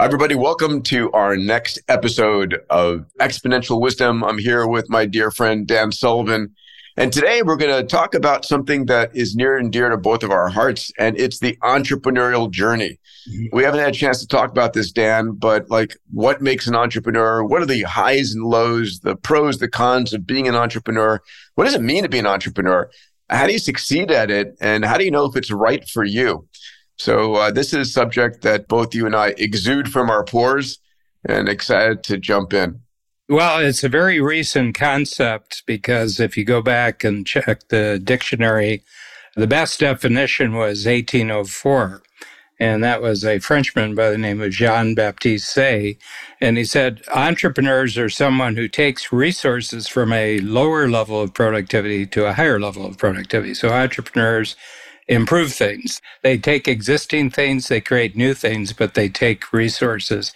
Hi, everybody. Welcome to our next episode of Exponential Wisdom. I'm here with my dear friend, Dan Sullivan. And today we're going to talk about something that is near and dear to both of our hearts, and it's the entrepreneurial journey. Mm-hmm. We haven't had a chance to talk about this, Dan, but like what makes an entrepreneur? What are the highs and lows, the pros, the cons of being an entrepreneur? What does it mean to be an entrepreneur? How do you succeed at it? And how do you know if it's right for you? So uh, this is a subject that both you and I exude from our pores and excited to jump in. Well, it's a very recent concept because if you go back and check the dictionary, the best definition was 1804. And that was a Frenchman by the name of Jean Baptiste Say. And he said, entrepreneurs are someone who takes resources from a lower level of productivity to a higher level of productivity. So entrepreneurs improve things. They take existing things, they create new things, but they take resources.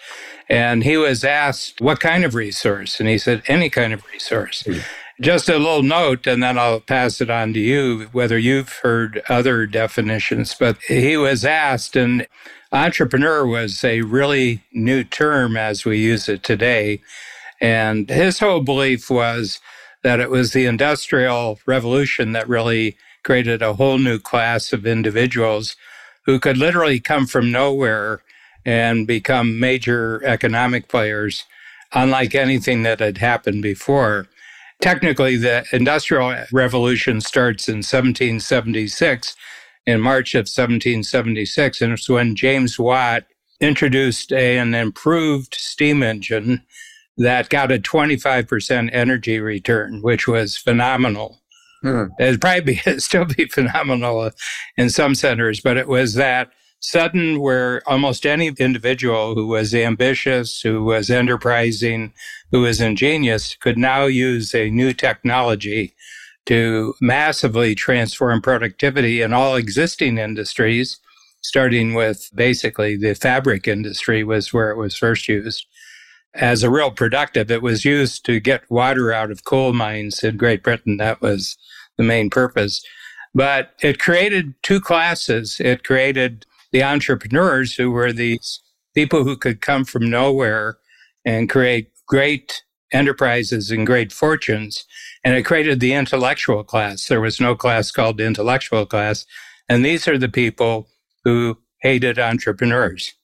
And he was asked, What kind of resource? And he said, Any kind of resource. Mm. Just a little note, and then I'll pass it on to you, whether you've heard other definitions. But he was asked, and entrepreneur was a really new term as we use it today. And his whole belief was that it was the Industrial Revolution that really created a whole new class of individuals who could literally come from nowhere and become major economic players, unlike anything that had happened before. Technically, the Industrial Revolution starts in 1776, in March of 1776, and it's when James Watt introduced a, an improved steam engine that got a 25% energy return, which was phenomenal. Hmm. It'd probably be, still be phenomenal in some centers, but it was that sudden where almost any individual who was ambitious, who was enterprising, who was ingenious could now use a new technology to massively transform productivity in all existing industries, starting with basically the fabric industry was where it was first used as a real productive. It was used to get water out of coal mines in Great Britain. That was the main purpose. But it created two classes. It created the entrepreneurs who were these people who could come from nowhere and create great enterprises and great fortunes. And it created the intellectual class. There was no class called the intellectual class. And these are the people who hated entrepreneurs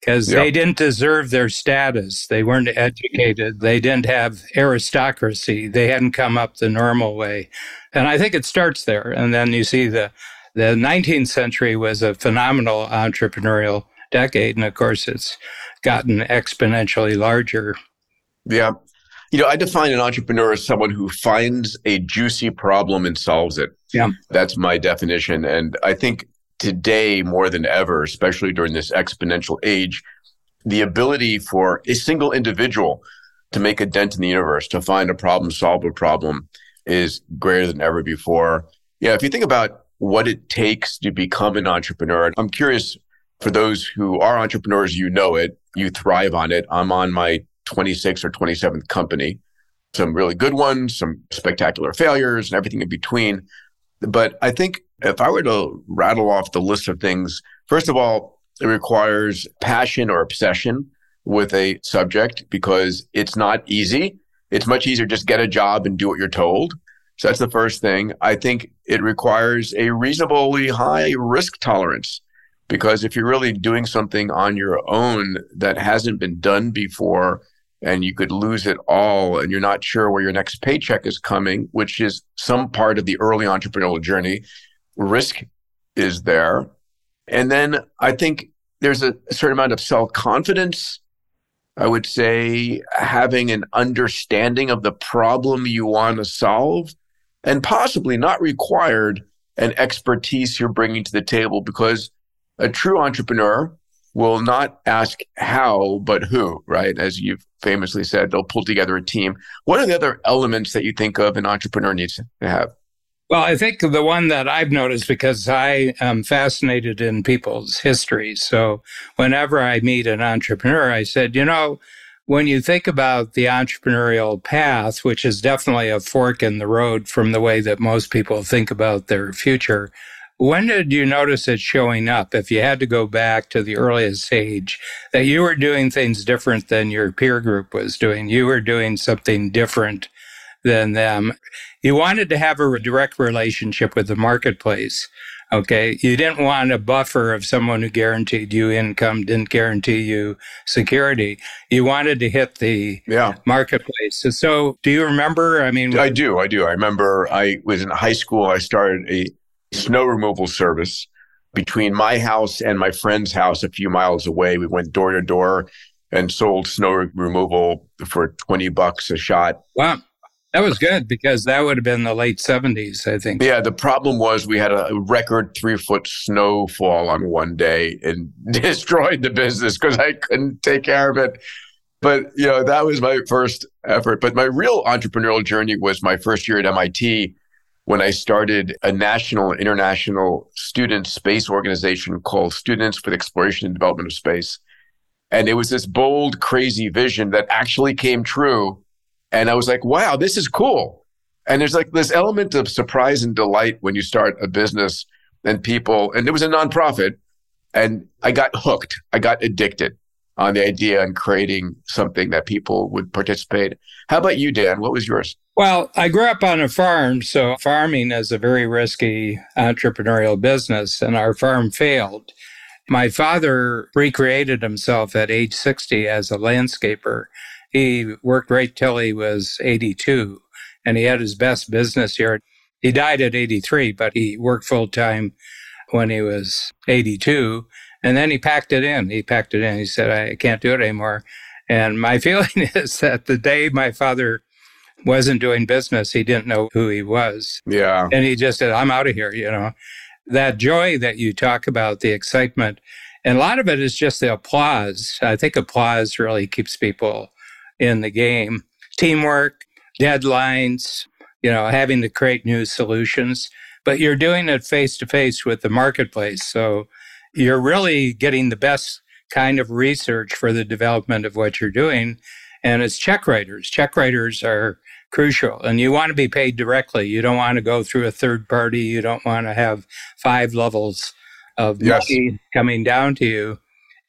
because yep. they didn't deserve their status. They weren't educated. They didn't have aristocracy. They hadn't come up the normal way. And I think it starts there. And then you see the, the 19th century was a phenomenal entrepreneurial decade. And of course, it's gotten exponentially larger. Yeah. You know, I define an entrepreneur as someone who finds a juicy problem and solves it. Yeah. That's my definition. And I think today more than ever, especially during this exponential age, the ability for a single individual to make a dent in the universe, to find a problem, solve a problem is greater than ever before. Yeah, if you think about what it takes to become an entrepreneur, I'm curious for those who are entrepreneurs, you know it, you thrive on it. I'm on my 26th or 27th company, some really good ones, some spectacular failures, and everything in between. But I think if I were to rattle off the list of things, first of all, it requires passion or obsession with a subject because it's not easy. It's much easier just get a job and do what you're told. So that's the first thing. I think it requires a reasonably high risk tolerance because if you're really doing something on your own that hasn't been done before, and you could lose it all and you're not sure where your next paycheck is coming, which is some part of the early entrepreneurial journey. Risk is there. And then I think there's a, certain amount of self confidence. I would say having an understanding of the problem you want to solve and possibly not required an expertise you're bringing to the table because a true entrepreneur will not ask how, but who, right? As you've famously said, they'll pull together a team. What are the other elements that you think of an entrepreneur needs to have? Well, I think the one that I've noticed because I am fascinated in people's histories. So whenever I meet an entrepreneur, I said, you know, when you think about the entrepreneurial path, which is definitely a fork in the road from the way that most people think about their future, When did you notice it showing up? If you had to go back to the earliest age, that you were doing things different than your peer group was doing, you were doing something different than them. You wanted to have a direct relationship with the marketplace. Okay. You didn't want a buffer of someone who guaranteed you income, didn't guarantee you security. You wanted to hit the yeah. marketplace. So, do you remember? I mean, I do. I do. I remember I was in high school. I started a snow removal service between my house and my friend's house a few miles away. We went door to door and sold snow removal for 20 bucks a shot. Wow. That was good because that would have been the late 70s, I think. Yeah, the problem was we had a record three foot snowfall on one day and destroyed the business because I couldn't take care of it. But, you know, that was my first effort. But my real entrepreneurial journey was my first year at MIT when I started a national international student space organization called Students for the Exploration and Development of Space. And it was this bold, crazy vision that actually came true and I was like, wow, this is cool. And there's like this element of surprise and delight when you start a business and people, and it was a nonprofit. And I got hooked. I got addicted on the idea and creating something that people would participate. How about you, Dan? What was yours? Well, I grew up on a farm, so farming is a very risky entrepreneurial business, and our farm failed. My father recreated himself at age 60 as a landscaper. He worked right till he was 82 and he had his best business year. He died at 83, but he worked full time when he was 82. And then he packed it in. He packed it in. He said, I can't do it anymore. And my feeling is that the day my father wasn't doing business, he didn't know who he was. Yeah. And he just said, I'm out of here, you know. That joy that you talk about, the excitement, and a lot of it is just the applause. I think applause really keeps people in the game. Teamwork, deadlines, you know, having to create new solutions, but you're doing it face to face with the marketplace. So you're really getting the best kind of research for the development of what you're doing. And it's check writers. Check writers are crucial and you want to be paid directly. You don't want to go through a third party. You don't want to have five levels of yes. money coming down to you.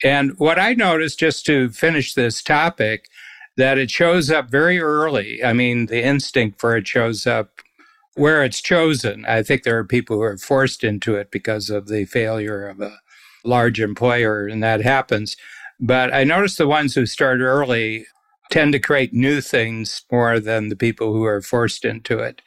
And what I noticed just to finish this topic that it shows up very early. I mean, the instinct for it shows up where it's chosen. I think there are people who are forced into it because of the failure of a large employer, and that happens. But I noticed the ones who start early tend to create new things more than the people who are forced into it.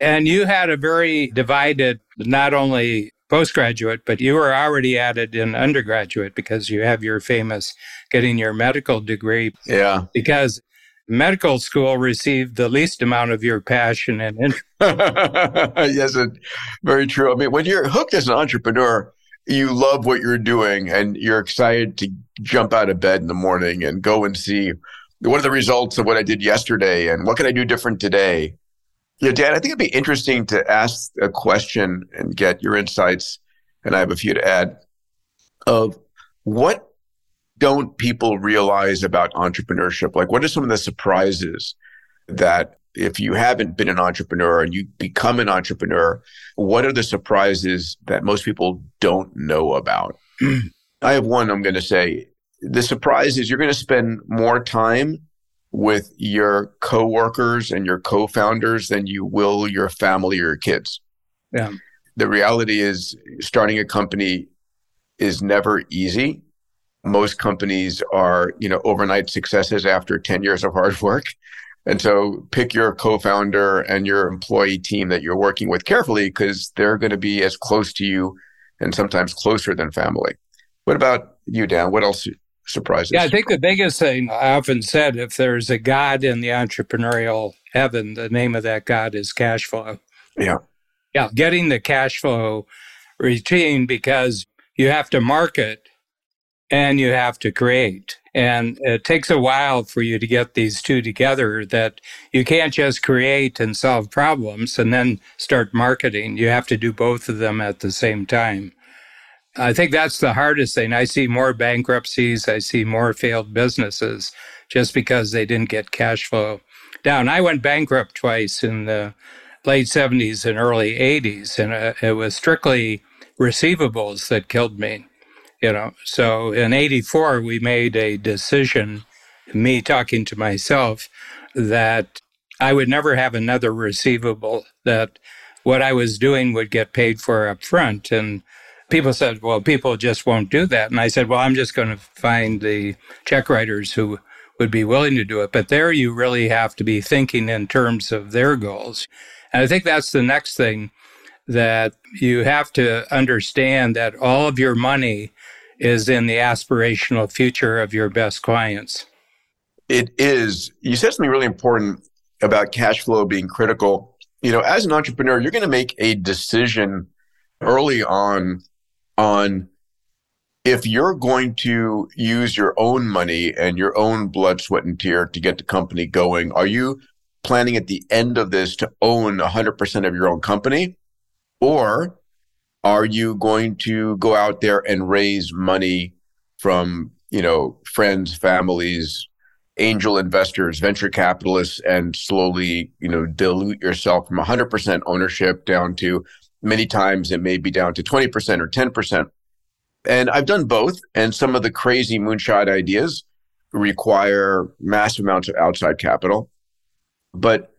And you had a very divided, not only postgraduate, but you were already at it in undergraduate because you have your famous getting your medical degree. Yeah. Because medical school received the least amount of your passion and interest. yes, very true. I mean, when you're hooked as an entrepreneur, you love what you're doing and you're excited to jump out of bed in the morning and go and see what are the results of what I did yesterday and what can I do different today. Yeah, Dan, I think it'd be interesting to ask a question and get your insights, and I have a few to add, of what don't people realize about entrepreneurship? Like, what are some of the surprises that if you haven't been an entrepreneur and you become an entrepreneur, what are the surprises that most people don't know about? I have one I'm going to say. The surprise is you're going to spend more time with your coworkers and your co-founders than you will your family or your kids. Yeah. The reality is starting a company is never easy. Most companies are, you know, overnight successes after 10 years of hard work. And so pick your co-founder and your employee team that you're working with carefully because they're going to be as close to you and sometimes closer than family. What about you, Dan? What else surprises. Yeah, I think the biggest thing I often said if there's a God in the entrepreneurial heaven, the name of that God is cash flow. Yeah. Yeah, getting the cash flow routine because you have to market and you have to create. And it takes a while for you to get these two together that you can't just create and solve problems and then start marketing. You have to do both of them at the same time. I think that's the hardest thing. I see more bankruptcies, I see more failed businesses just because they didn't get cash flow down. I went bankrupt twice in the late 70s and early 80s, and uh, it was strictly receivables that killed me. You know, so in 84, we made a decision, me talking to myself, that I would never have another receivable, that what I was doing would get paid for up front. And people said, well, people just won't do that. And I said, well, I'm just going to find the check writers who would be willing to do it. But there you really have to be thinking in terms of their goals. And I think that's the next thing that you have to understand that all of your money is in the aspirational future of your best clients. It is. You said something really important about cash flow being critical. You know, as an entrepreneur, you're going to make a decision early on on if you're going to use your own money and your own blood, sweat, and tear to get the company going, are you planning at the end of this to own 100% of your own company? Or are you going to go out there and raise money from, you know, friends, families, angel investors, venture capitalists, and slowly, you know, dilute yourself from 100% ownership down to many times it may be down to 20% or 10%. And I've done both. And some of the crazy moonshot ideas require massive amounts of outside capital. But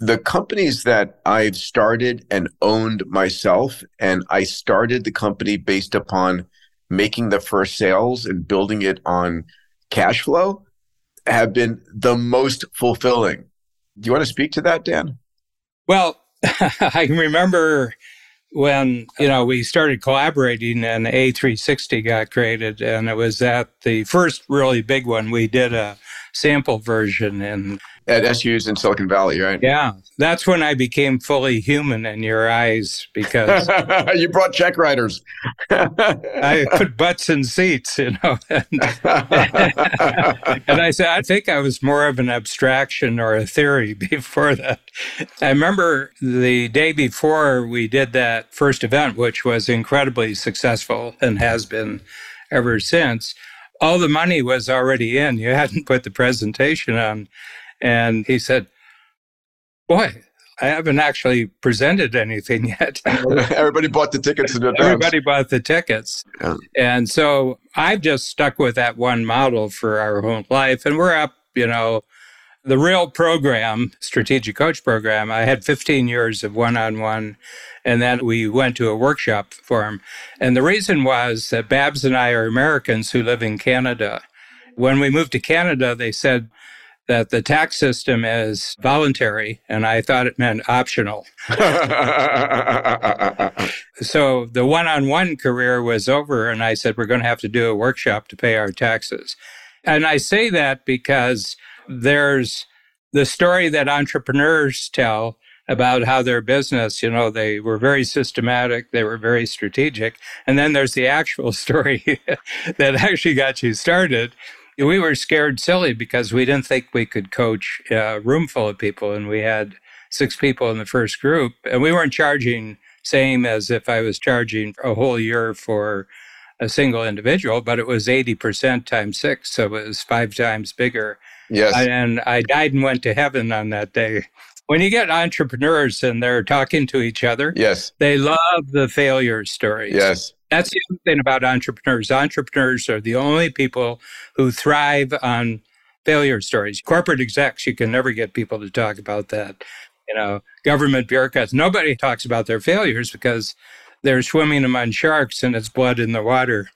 the companies that I've started and owned myself, and I started the company based upon making the first sales and building it on cash flow, have been the most fulfilling. Do you want to speak to that, Dan? Well, I remember when you know we started collaborating and A360 got created, and it was at the first really big one. We did a sample version and at SU's in Silicon Valley, right? Yeah, that's when I became fully human in your eyes because you brought check writers. I put butts in seats, you know. And, and I said, I think I was more of an abstraction or a theory before that. I remember the day before we did that first event, which was incredibly successful and has been ever since. All the money was already in. You hadn't put the presentation on and he said, Boy, I haven't actually presented anything yet. Everybody bought the tickets. Everybody bought the tickets. Yeah. And so I've just stuck with that one model for our whole life. And we're up, you know, the real program, strategic coach program, I had 15 years of one on one. And then we went to a workshop for him. And the reason was that Babs and I are Americans who live in Canada. When we moved to Canada, they said, that the tax system is voluntary, and I thought it meant optional. so the one on one career was over, and I said, We're going to have to do a workshop to pay our taxes. And I say that because there's the story that entrepreneurs tell about how their business, you know, they were very systematic, they were very strategic. And then there's the actual story that actually got you started we were scared silly because we didn't think we could coach a room full of people and we had six people in the first group and we weren't charging same as if i was charging a whole year for a single individual but it was 80% times six so it was five times bigger yes and i died and went to heaven on that day when you get entrepreneurs and they're talking to each other yes they love the failure stories yes that's the other thing about entrepreneurs. Entrepreneurs are the only people who thrive on failure stories. Corporate execs, you can never get people to talk about that. You know, government bureaucrats, nobody talks about their failures because they're swimming among sharks and it's blood in the water.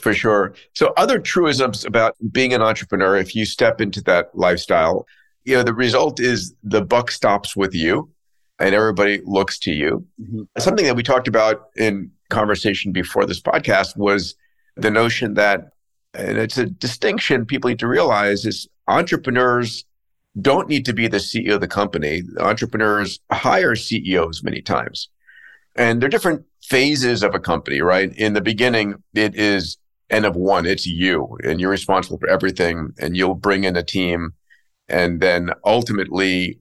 For sure. So, other truisms about being an entrepreneur, if you step into that lifestyle, you know, the result is the buck stops with you and everybody looks to you. Mm-hmm. Something that we talked about in conversation before this podcast was the notion that, and it's a distinction people need to realize is entrepreneurs don't need to be the CEO of the company. Entrepreneurs hire CEOs many times. And there are different phases of a company, right? In the beginning, it is N of one, it's you, and you're responsible for everything, and you'll bring in a team. And then ultimately,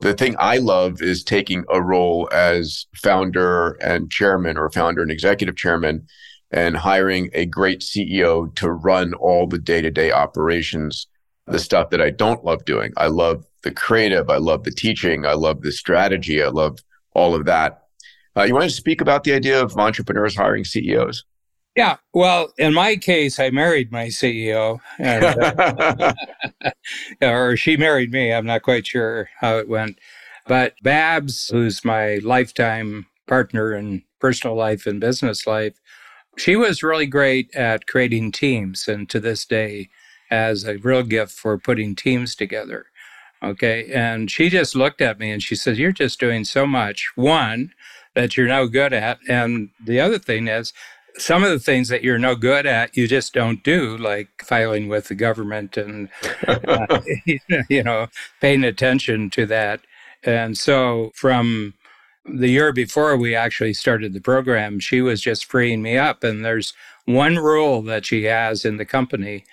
the thing I love is taking a role as founder and chairman or founder and executive chairman and hiring a great CEO to run all the day to day operations, the stuff that I don't love doing. I love the creative. I love the teaching. I love the strategy. I love all of that. Uh, you want to speak about the idea of entrepreneurs hiring CEOs? Yeah. Well, in my case, I married my CEO, and, uh, or she married me. I'm not quite sure how it went. But Babs, who's my lifetime partner in personal life and business life, she was really great at creating teams. And to this day, as a real gift for putting teams together. Okay. And she just looked at me and she said, You're just doing so much. One, that you're no good at. And the other thing is, some of the things that you're no good at, you just don't do, like filing with the government and, uh, you know, paying attention to that. And so from the year before we actually started the program, she was just freeing me up. And there's one rule that she has in the company,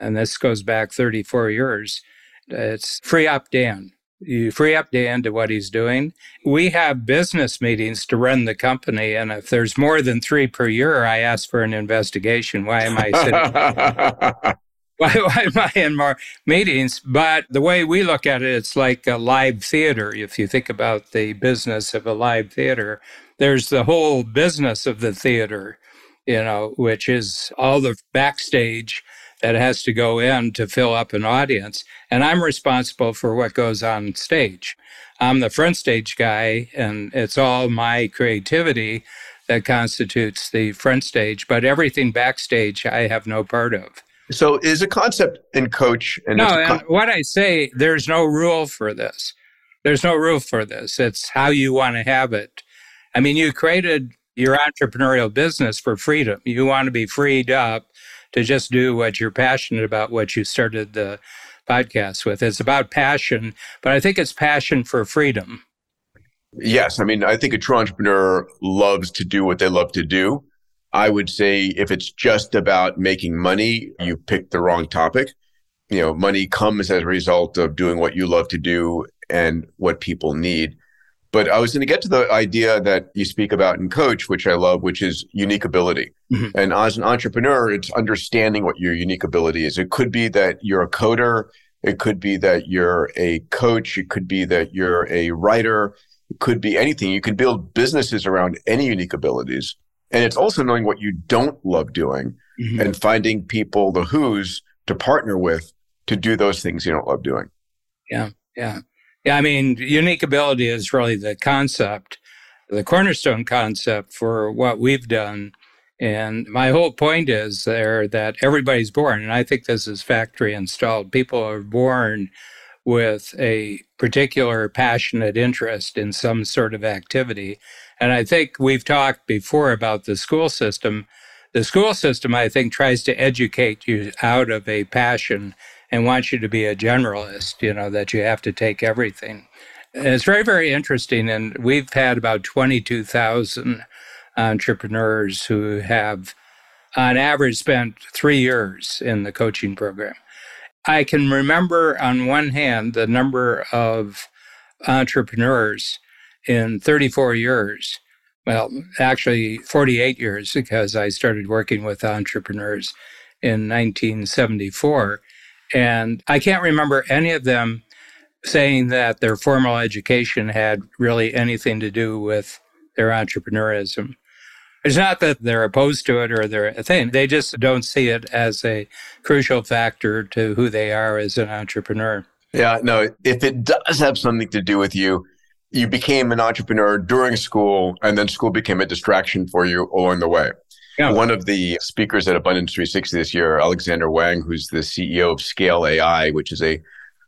and this goes back 34 years. It's free up Dan. You free up Dan to what he's doing. We have business meetings to run the company. And if there's more than three per year, I ask for an investigation. Why am I sitting? why, why am I in more meetings? But the way we look at it, it's like a live theater. If you think about the business of a live theater, there's the whole business of the theater, you know, which is all the backstage that has to go in to fill up an audience. And I'm responsible for what goes on stage. I'm the front stage guy, and it's all my creativity that constitutes the front stage, but everything backstage I have no part of. So is a concept in coach and no, con- and what I say, there's no rule for this. There's no rule for this. It's how you want to have it. I mean, you created your entrepreneurial business for freedom. You want to be freed up to just do what you're passionate about, what you started the podcast with. It's about passion, but I think it's passion for freedom. Yes. I mean, I think a true entrepreneur loves to do what they love to do. I would say if it's just about making money, you picked the wrong topic. You know, money comes as a result of doing what you love to do and what people need. But I was going to get to the idea that you speak about in coach, which I love, which is unique ability. Mm-hmm. And as an entrepreneur, it's understanding what your unique ability is. It could be that you're a coder. It could be that you're a coach. It could be that you're a writer. It could be anything. You can build businesses around any unique abilities. And it's also knowing what you don't love doing mm-hmm. and finding people, the who's to partner with to do those things you don't love doing. Yeah. Yeah. Yeah, I mean, unique ability is really the concept, the cornerstone concept for what we've done. And my whole point is there that everybody's born, and I think this is factory installed. People are born with a particular passionate interest in some sort of activity. And I think we've talked before about the school system. The school system, I think, tries to educate you out of a passion and wants you to be a generalist, you know, that you have to take everything. And it's very, very interesting. And we've had about 22,000 entrepreneurs who have, on average, spent three years in the coaching program. I can remember, on one hand, the number of entrepreneurs in 34 years. Well, actually, 48 years because I started working with entrepreneurs in 1974 and I can't remember any of them saying that their formal education had really anything to do with their entrepreneurism. It's not that they're opposed to it or they're a thing. They just don't see it as a crucial factor to who they are as an entrepreneur. Yeah, no, if it does have something to do with you, you became an entrepreneur during school and then school became a distraction for you along the way. Yeah. One of the speakers at Abundance 360 this year, Alexandr Wang, who's the CEO of Scale AI, which is a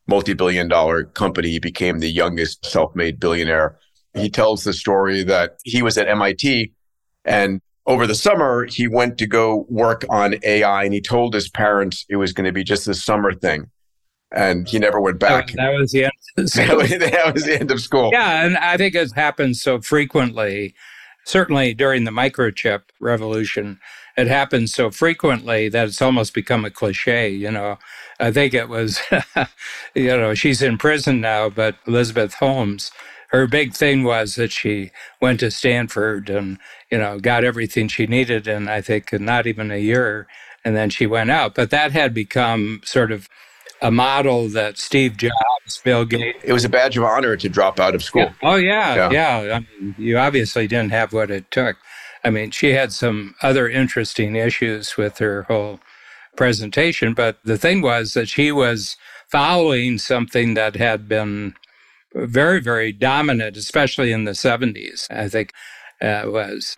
multi-billion dollar company, he became the youngest self-made billionaire. He tells the story that he was at MIT and over the summer he went to go work on AI and he told his parents it was going to be just a summer thing. And he never went back. that was the end. that was the end of school. Yeah, and I think it happens so frequently certainly during the microchip revolution, it happened so frequently that it's almost become a cliche. You know, I think it was, you know, she's in prison now, but Elizabeth Holmes, her big thing was that she went to Stanford and, you know, got everything she needed in, I think, not even a year. And then she went out. But that had become sort of a model that Steve Jobs, Bill Gates. It was a badge of honor to drop out of school. Yeah. Oh, yeah. Yeah. yeah. I mean, you obviously didn't have what it took. I mean, she had some other interesting issues with her whole presentation, but the thing was that she was following something that had been very, very dominant, especially in the 70s, I think uh, was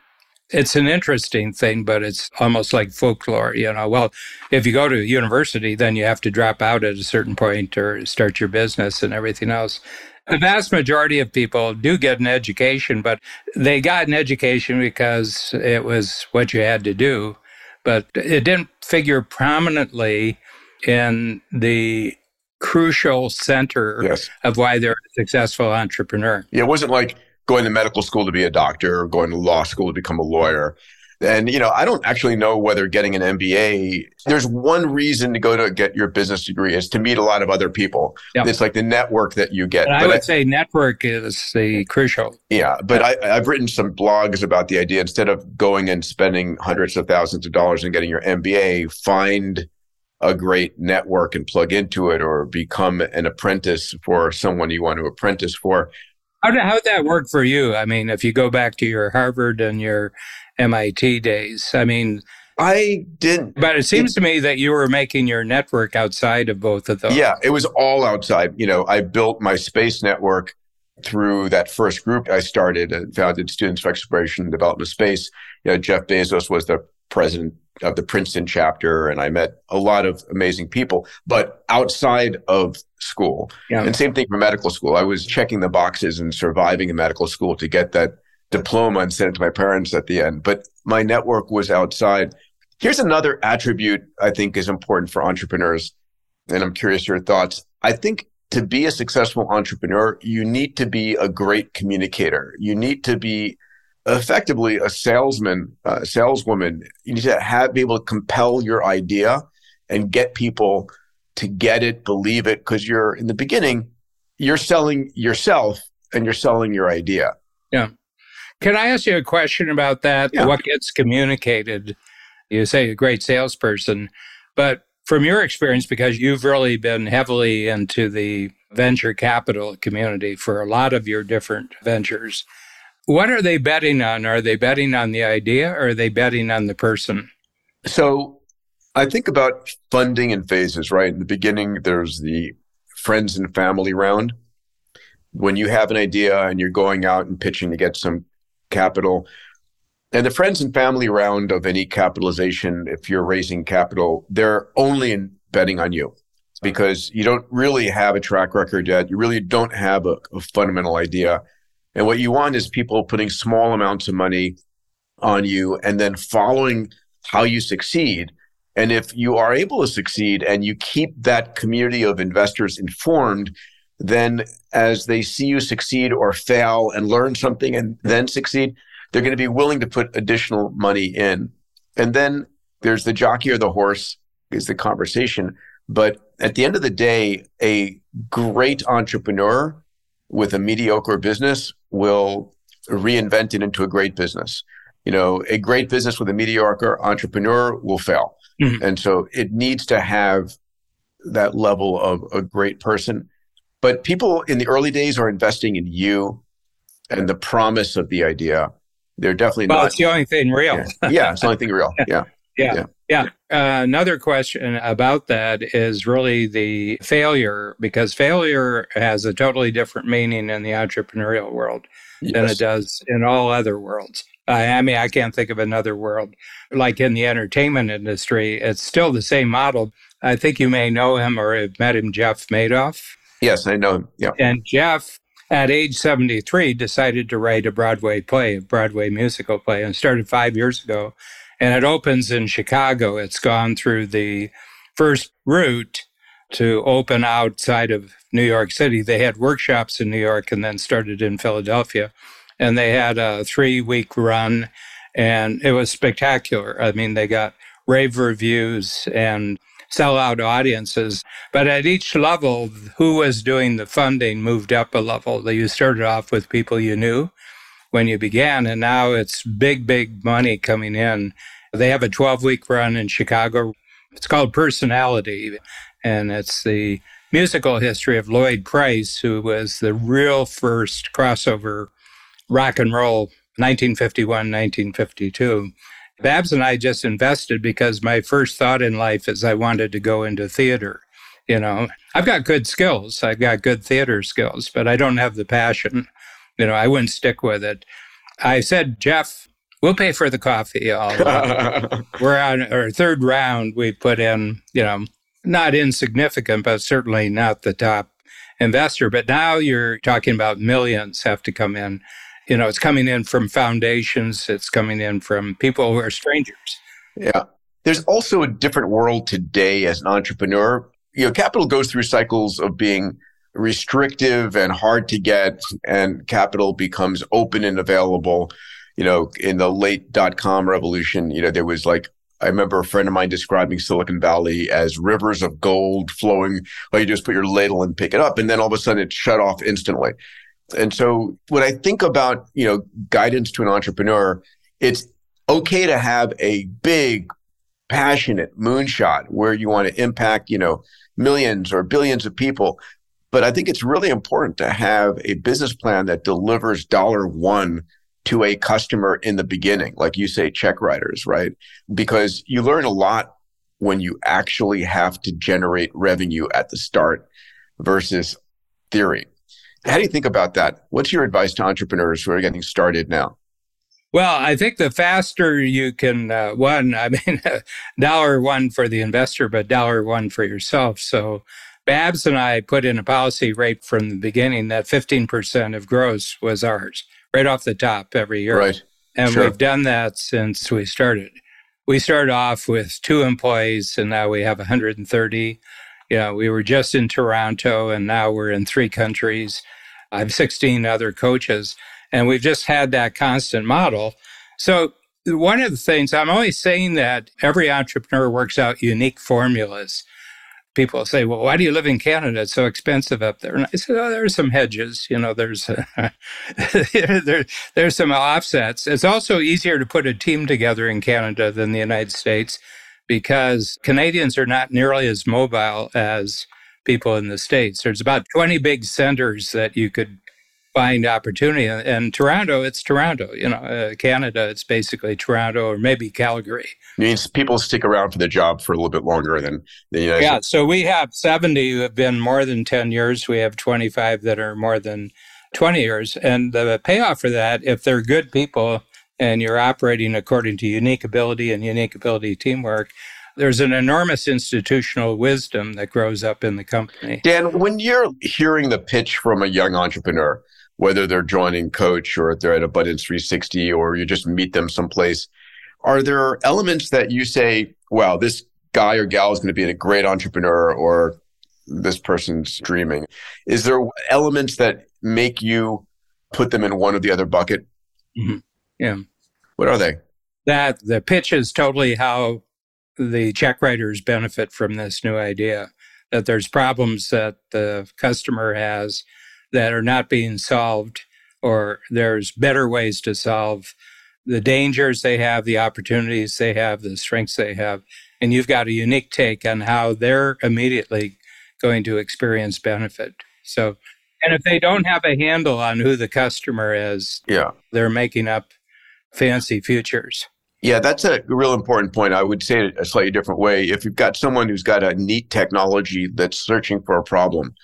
it's an interesting thing, but it's almost like folklore. You know, well, if you go to university, then you have to drop out at a certain point or start your business and everything else. The vast majority of people do get an education, but they got an education because it was what you had to do. But it didn't figure prominently in the crucial center yes. of why they're a successful entrepreneur. Yeah, it wasn't like going to medical school to be a doctor or going to law school to become a lawyer. And, you know, I don't actually know whether getting an MBA, there's one reason to go to get your business degree is to meet a lot of other people. Yep. It's like the network that you get. I would I, say network is the crucial. Yeah. But I, I've written some blogs about the idea instead of going and spending hundreds of thousands of dollars and getting your MBA, find a great network and plug into it or become an apprentice for someone you want to apprentice for how did, how'd that work for you? I mean, if you go back to your Harvard and your MIT days, I mean, I didn't. But it seems it, to me that you were making your network outside of both of those. Yeah, it was all outside. You know, I built my space network through that first group I started and founded Students for Exploration and Development of Space. You know, Jeff Bezos was the president of the Princeton chapter, and I met a lot of amazing people. But outside of school, yeah. and same thing for medical school, I was checking the boxes and surviving in medical school to get that diploma and send it to my parents at the end. But my network was outside. Here's another attribute I think is important for entrepreneurs, and I'm curious your thoughts. I think to be a successful entrepreneur, you need to be a great communicator. You need to be effectively a salesman, a saleswoman. You need to have be able to compel your idea and get people to get it, believe it, because you're in the beginning, you're selling yourself and you're selling your idea. Yeah. Can I ask you a question about that? Yeah. What gets communicated? You say a great salesperson, but from your experience, because you've really been heavily into the venture capital community for a lot of your different ventures, what are they betting on? Are they betting on the idea or are they betting on the person? So I think about funding in phases, right? In the beginning, there's the friends and family round. When you have an idea and you're going out and pitching to get some capital, and the friends and family round of any capitalization, if you're raising capital, they're only in betting on you because you don't really have a track record yet. You really don't have a, a fundamental idea. And what you want is people putting small amounts of money on you and then following how you succeed. And if you are able to succeed and you keep that community of investors informed, then as they see you succeed or fail and learn something and then succeed, they're going to be willing to put additional money in. And then there's the jockey or the horse is the conversation. But at the end of the day, a great entrepreneur with a mediocre business will reinvent it into a great business. You know, a great business with a mediocre entrepreneur will fail. Mm-hmm. And so it needs to have that level of a great person. But people in the early days are investing in you and the promise of the idea. They're definitely well, not. it's the only thing real. yeah. yeah, it's the only thing real. Yeah. Yeah. yeah. Yeah. Uh, another question about that is really the failure, because failure has a totally different meaning in the entrepreneurial world yes. than it does in all other worlds. I mean, I can't think of another world. Like in the entertainment industry, it's still the same model. I think you may know him or have met him, Jeff Madoff. Yes, I know him. Yeah. And Jeff, at age 73, decided to write a Broadway play, a Broadway musical play, and started five years ago and it opens in Chicago. It's gone through the first route to open outside of New York City. They had workshops in New York and then started in Philadelphia. And they had a three week run and it was spectacular. I mean, they got rave reviews and sellout audiences. But at each level, who was doing the funding moved up a level. You started off with people you knew when you began, and now it's big, big money coming in. They have a 12 week run in Chicago. It's called Personality, and it's the musical history of Lloyd Price, who was the real first crossover rock and roll 1951, 1952. Babs and I just invested because my first thought in life is I wanted to go into theater. You know, I've got good skills. I've got good theater skills, but I don't have the passion. You know, I wouldn't stick with it. I said, Jeff, we'll pay for the coffee. we're on our third round. We put in, you know, not insignificant, but certainly not the top investor. But now you're talking about millions have to come in. You know, it's coming in from foundations, it's coming in from people who are strangers. Yeah. There's also a different world today as an entrepreneur. You know, capital goes through cycles of being restrictive and hard to get, and capital becomes open and available. You know, in the late dot com revolution, you know, there was like I remember a friend of mine describing Silicon Valley as rivers of gold flowing. Well, you just put your ladle and pick it up, and then all of a sudden it shut off instantly. And so when I think about, you know, guidance to an entrepreneur, it's okay to have a big, passionate moonshot where you want to impact, you know, millions or billions of people. But I think it's really important to have a business plan that delivers dollar one to a customer in the beginning, like you say, check writers, right? Because you learn a lot when you actually have to generate revenue at the start versus theory. How do you think about that? What's your advice to entrepreneurs who are getting started now? Well, I think the faster you can, uh, one, I mean, dollar one for the investor, but dollar one for yourself. So Babs and I put in a policy right from the beginning that 15% of gross was ours right off the top every year. Right. And sure. we've done that since we started. We started off with two employees and now we have 130. You know, we were just in Toronto and now we're in three countries. I have 16 other coaches and we've just had that constant model. So one of the things I'm always saying that every entrepreneur works out unique formulas people say, well, why do you live in Canada? It's so expensive up there. And I said, oh, there's some hedges. You know, there's there, there's some offsets. It's also easier to put a team together in Canada than the United States because Canadians are not nearly as mobile as people in the States. There's about 20 big centers that you could find opportunity. And Toronto, it's Toronto. You know, uh, Canada, it's basically Toronto or maybe Calgary. Means people stick around for the job for a little bit longer than the United Yeah, so we have 70 who have been more than 10 years. We have 25 that are more than 20 years. And the payoff for that, if they're good people and you're operating according to unique ability and unique ability teamwork, there's an enormous institutional wisdom that grows up in the company. Dan, when you're hearing the pitch from a young entrepreneur, whether they're joining Coach or they're at Abundance 360 or you just meet them someplace. Are there elements that you say, wow, this guy or gal is going to be a great entrepreneur or this person's dreaming? Is there elements that make you put them in one or the other bucket? Mm-hmm. Yeah. What are they? That the pitch is totally how the check writers benefit from this new idea that there's problems that the customer has that are not being solved, or there's better ways to solve the dangers they have, the opportunities they have, the strengths they have. And you've got a unique take on how they're immediately going to experience benefit. So, and if they don't have a handle on who the customer is, yeah, they're making up fancy futures. Yeah, that's a real important point. I would say it a slightly different way. If you've got someone who's got a neat technology that's searching for a problem,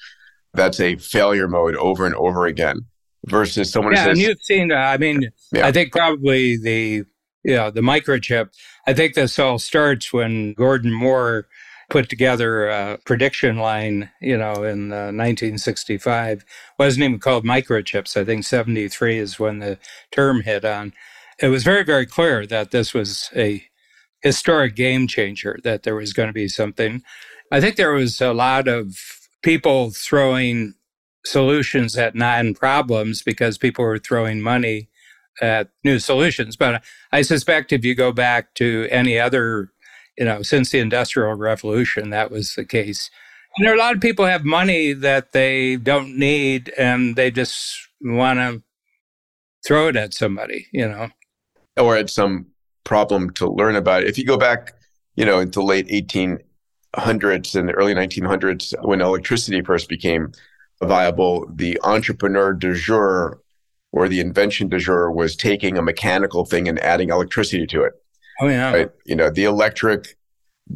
that's a failure mode over and over again versus someone yeah, says, and you've seen, uh, I mean, yeah. I think probably the, you know, the microchip, I think this all starts when Gordon Moore put together a prediction line, you know, in uh, 1965. wasn't even called microchips. I think 73 is when the term hit on. It was very, very clear that this was a historic game changer, that there was going to be something. I think there was a lot of people throwing solutions at non problems because people were throwing money at new solutions. But I suspect if you go back to any other, you know, since the Industrial Revolution, that was the case. And there are a lot of people have money that they don't need and they just want to throw it at somebody, you know. Or at some problem to learn about. If you go back you know, into late 1800s and the early 1900s when electricity first became viable, the entrepreneur de jour or the invention de jour was taking a mechanical thing and adding electricity to it. Oh yeah. Right? You know, the electric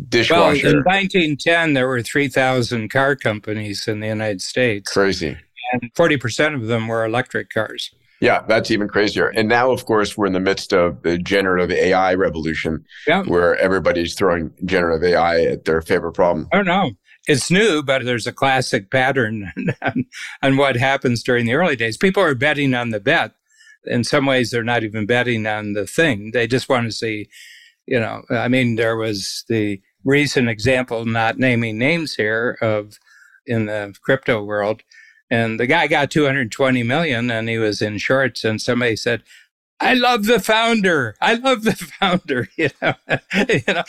dishwasher. Well, in 1910 there were 3,000 car companies in the United States. Crazy. And 40% of them were electric cars. Yeah, that's even crazier. And now, of course, we're in the midst of the generative AI revolution, yeah. where everybody's throwing generative AI at their favorite problem. Oh no, it's new, but there's a classic pattern on, on what happens during the early days. People are betting on the bet. In some ways, they're not even betting on the thing. They just want to see, you know. I mean, there was the recent example, not naming names here, of in the crypto world and the guy got 220 million and he was in shorts and somebody said, I love the founder. I love the founder. You know, you know,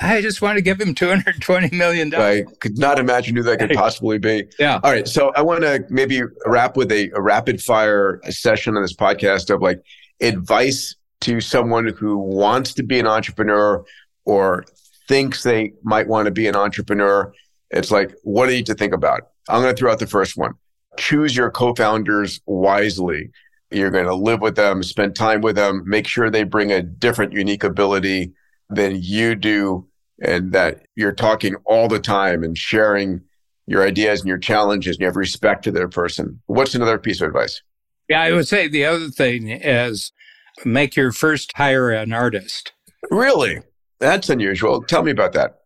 I just want to give him two hundred twenty million dollars. I could not imagine who that could possibly be. Yeah. All right. So I want to maybe wrap with a, a rapid fire session on this podcast of like advice to someone who wants to be an entrepreneur or thinks they might want to be an entrepreneur. It's like, what do you need to think about? I'm going to throw out the first one. Choose your co-founders wisely. You're going to live with them, spend time with them, make sure they bring a different unique ability than you do and that you're talking all the time and sharing your ideas and your challenges and you have respect to their person. What's another piece of advice? Yeah, I would say the other thing is make your first hire an artist. Really? That's unusual. Tell me about that.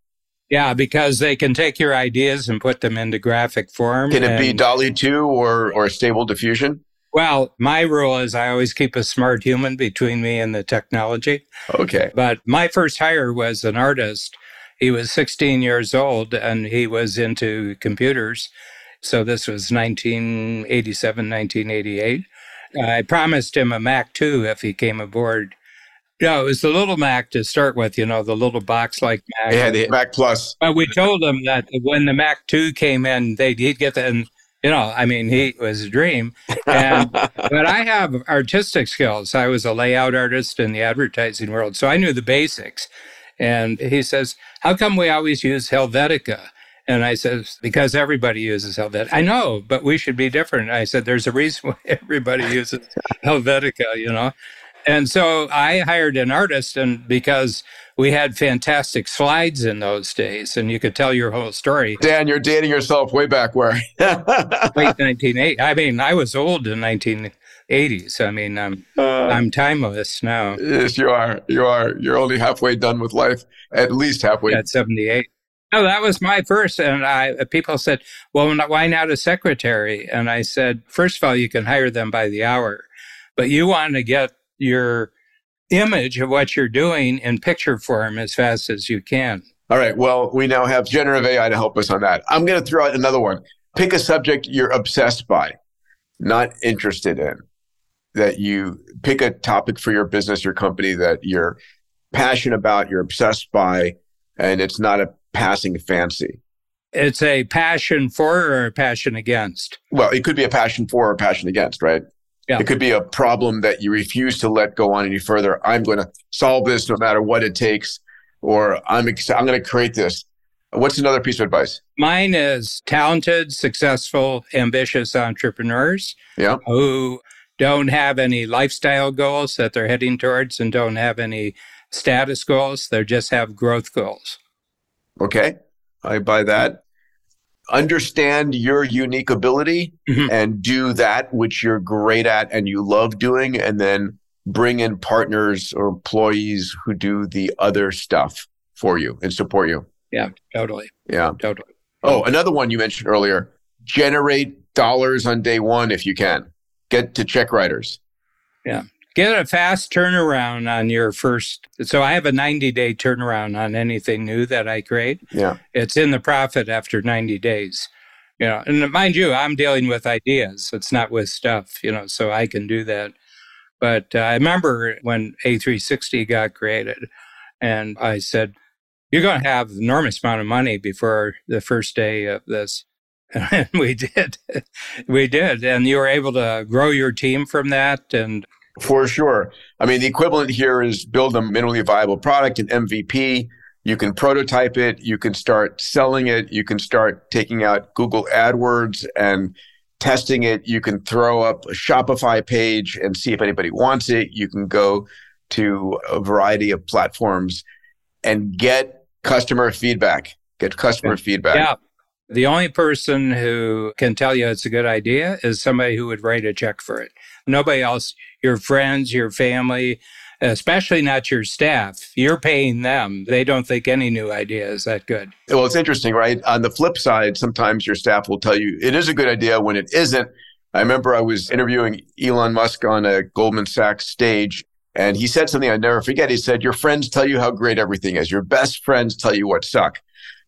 Yeah, because they can take your ideas and put them into graphic form. Can it be DALL-E 2 or, or Stable Diffusion? Well, my rule is I always keep a smart human between me and the technology. Okay. But my first hire was an artist. He was 16 years old and he was into computers. So this was 1987, 1988. I promised him a Mac 2 if he came aboard No, it was the little Mac to start with, you know, the little box like Mac. Yeah, the Mac Plus. But we told him that when the Mac 2 came in, they'd he'd get that. And, you know, I mean, he was a dream. And, but I have artistic skills. I was a layout artist in the advertising world. So I knew the basics. And he says, How come we always use Helvetica? And I said, because everybody uses Helvetica. I know, but we should be different. I said, there's a reason why everybody uses Helvetica, you know? And so I hired an artist, and because we had fantastic slides in those days, and you could tell your whole story. Dan, you're dating yourself way back where? Late 1980. I mean, I was old in 1980s. I mean, I'm uh, I'm timeless now. Yes, you are. You are. You're only halfway done with life, at least halfway. At 78. No, that was my first. And I people said, "Well, why not a secretary?" And I said, first of all, you can hire them by the hour, but you want to get your image of what you're doing in picture form as fast as you can. All right. Well, we now have generative AI to help us on that. I'm going to throw out another one. Pick a subject you're obsessed by, not interested in. That you pick a topic for your business, your company that you're passionate about, you're obsessed by, and it's not a passing fancy. It's a passion for or a passion against? Well, it could be a passion for or a passion against, right? Yeah. It could be a problem that you refuse to let go on any further. I'm going to solve this no matter what it takes, or I'm ex- I'm going to create this. What's another piece of advice? Mine is talented, successful, ambitious entrepreneurs yeah. who don't have any lifestyle goals that they're heading towards and don't have any status goals. They just have growth goals. Okay. I buy that understand your unique ability mm-hmm. and do that which you're great at and you love doing and then bring in partners or employees who do the other stuff for you and support you. Yeah totally. Yeah. Totally. Oh another one you mentioned earlier. Generate dollars on day one if you can. Get to check writers. Yeah get a fast turnaround on your first. So I have a 90 day turnaround on anything new that I create. Yeah. It's in the profit after 90 days. You know, and mind you, I'm dealing with ideas. It's not with stuff, you know, so I can do that. But uh, I remember when A360 got created and I said, you're going to have enormous amount of money before the first day of this. And we did. we did. And you were able to grow your team from that and for sure. I mean, the equivalent here is build a minimally viable product, an MVP. You can prototype it. You can start selling it. You can start taking out Google AdWords and testing it. You can throw up a Shopify page and see if anybody wants it. You can go to a variety of platforms and get customer feedback. Get customer feedback. Yeah. The only person who can tell you it's a good idea is somebody who would write a check for it. Nobody else, your friends, your family, especially not your staff. You're paying them. They don't think any new idea is that good. Well, it's interesting, right? On the flip side, sometimes your staff will tell you it is a good idea when it isn't. I remember I was interviewing Elon Musk on a Goldman Sachs stage, and he said something I never forget. He said, Your friends tell you how great everything is, your best friends tell you what suck.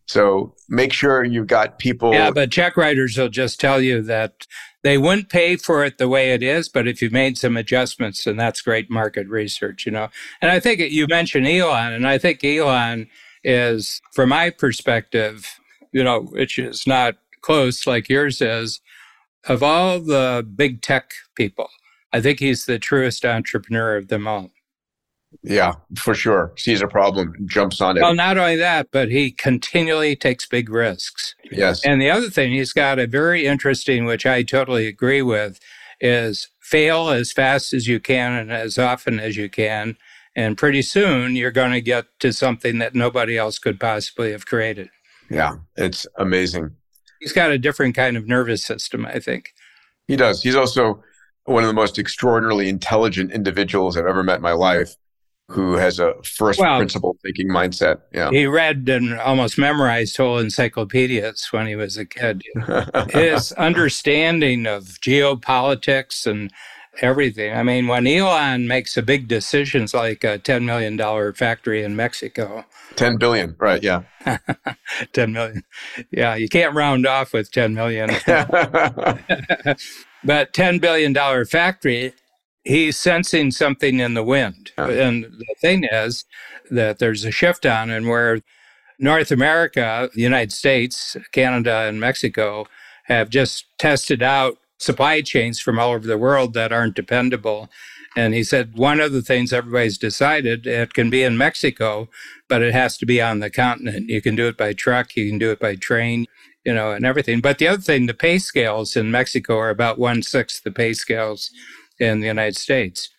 So make sure you've got people. Yeah, but check writers will just tell you that they wouldn't pay for it the way it is, but if you made some adjustments, then that's great market research, you know. And I think you mentioned Elon, and I think Elon is, from my perspective, you know, which is not close like yours is, of all the big tech people, I think he's the truest entrepreneur of them all. Yeah, for sure. Sees a problem, jumps on it. Well, not only that, but he continually takes big risks. Yes. And the other thing he's got a very interesting, which I totally agree with, is fail as fast as you can and as often as you can. And pretty soon you're going to get to something that nobody else could possibly have created. Yeah, it's amazing. He's got a different kind of nervous system, I think. He does. He's also one of the most extraordinarily intelligent individuals I've ever met in my life who has a first well, principle thinking mindset. Yeah. He read and almost memorized whole encyclopedias when he was a kid. His understanding of geopolitics and everything. I mean, when Elon makes a big decisions like a $10 million factory in Mexico. 10 billion, right, yeah. 10 million. Yeah, you can't round off with 10 million. but $10 billion factory, he's sensing something in the wind. And the thing is that there's a shift on, and where North America, the United States, Canada, and Mexico have just tested out supply chains from all over the world that aren't dependable. And he said, one of the things everybody's decided, it can be in Mexico, but it has to be on the continent. You can do it by truck, you can do it by train, you know, and everything. But the other thing, the pay scales in Mexico are about one sixth the pay scales in the United States.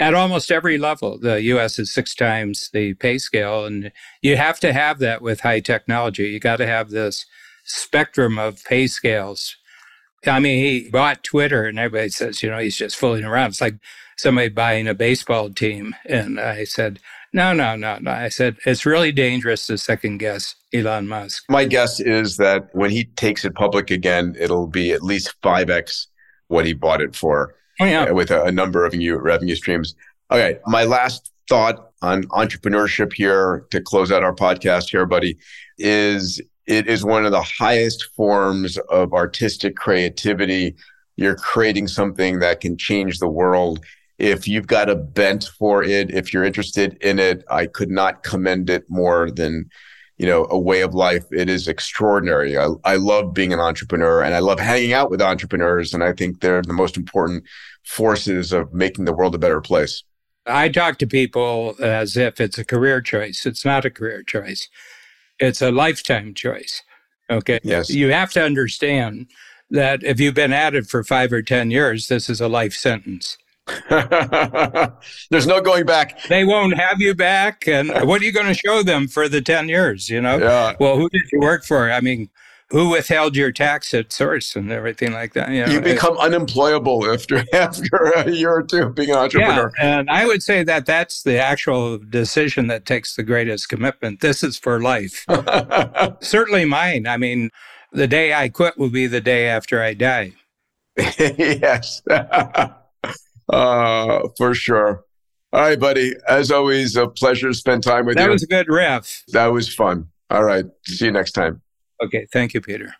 At almost every level, the US is six times the pay scale. And you have to have that with high technology. You got to have this spectrum of pay scales. I mean, he bought Twitter and everybody says, you know, he's just fooling around. It's like somebody buying a baseball team. And I said, no, no, no, no. I said, it's really dangerous to second guess Elon Musk. My guess is that when he takes it public again, it'll be at least 5x what he bought it for oh, yeah. with a, a number of new revenue streams. Okay, my last thought on entrepreneurship here to close out our podcast here, buddy, is it is one of the highest forms of artistic creativity. You're creating something that can change the world. If you've got a bent for it, if you're interested in it, I could not commend it more than you know, a way of life. It is extraordinary. I, I love being an entrepreneur and I love hanging out with entrepreneurs. And I think they're the most important forces of making the world a better place. I talk to people as if it's a career choice. It's not a career choice. It's a lifetime choice. Okay. Yes. You have to understand that if you've been at it for five or 10 years, this is a life sentence. There's no going back. They won't have you back. And what are you going to show them for the 10 years? You know? Yeah. Well, who did you work for? I mean, who withheld your tax at source and everything like that? You, know, you become unemployable after after a year or two being an entrepreneur. Yeah, and I would say that that's the actual decision that takes the greatest commitment. This is for life. Certainly mine. I mean, the day I quit will be the day after I die. yes. Uh, for sure. All right, buddy. As always, a pleasure to spend time with that you. That was a good riff. That was fun. All right. See you next time. Okay. Thank you, Peter.